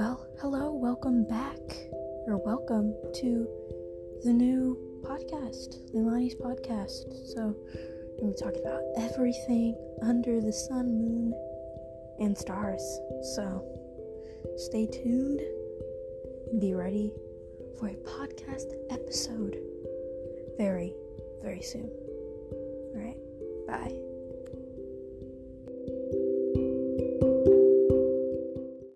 Well, hello, welcome back, or welcome to the new podcast, Leilani's podcast. So, we're talking about everything under the sun, moon, and stars. So, stay tuned and be ready for a podcast episode very, very soon. Alright, bye.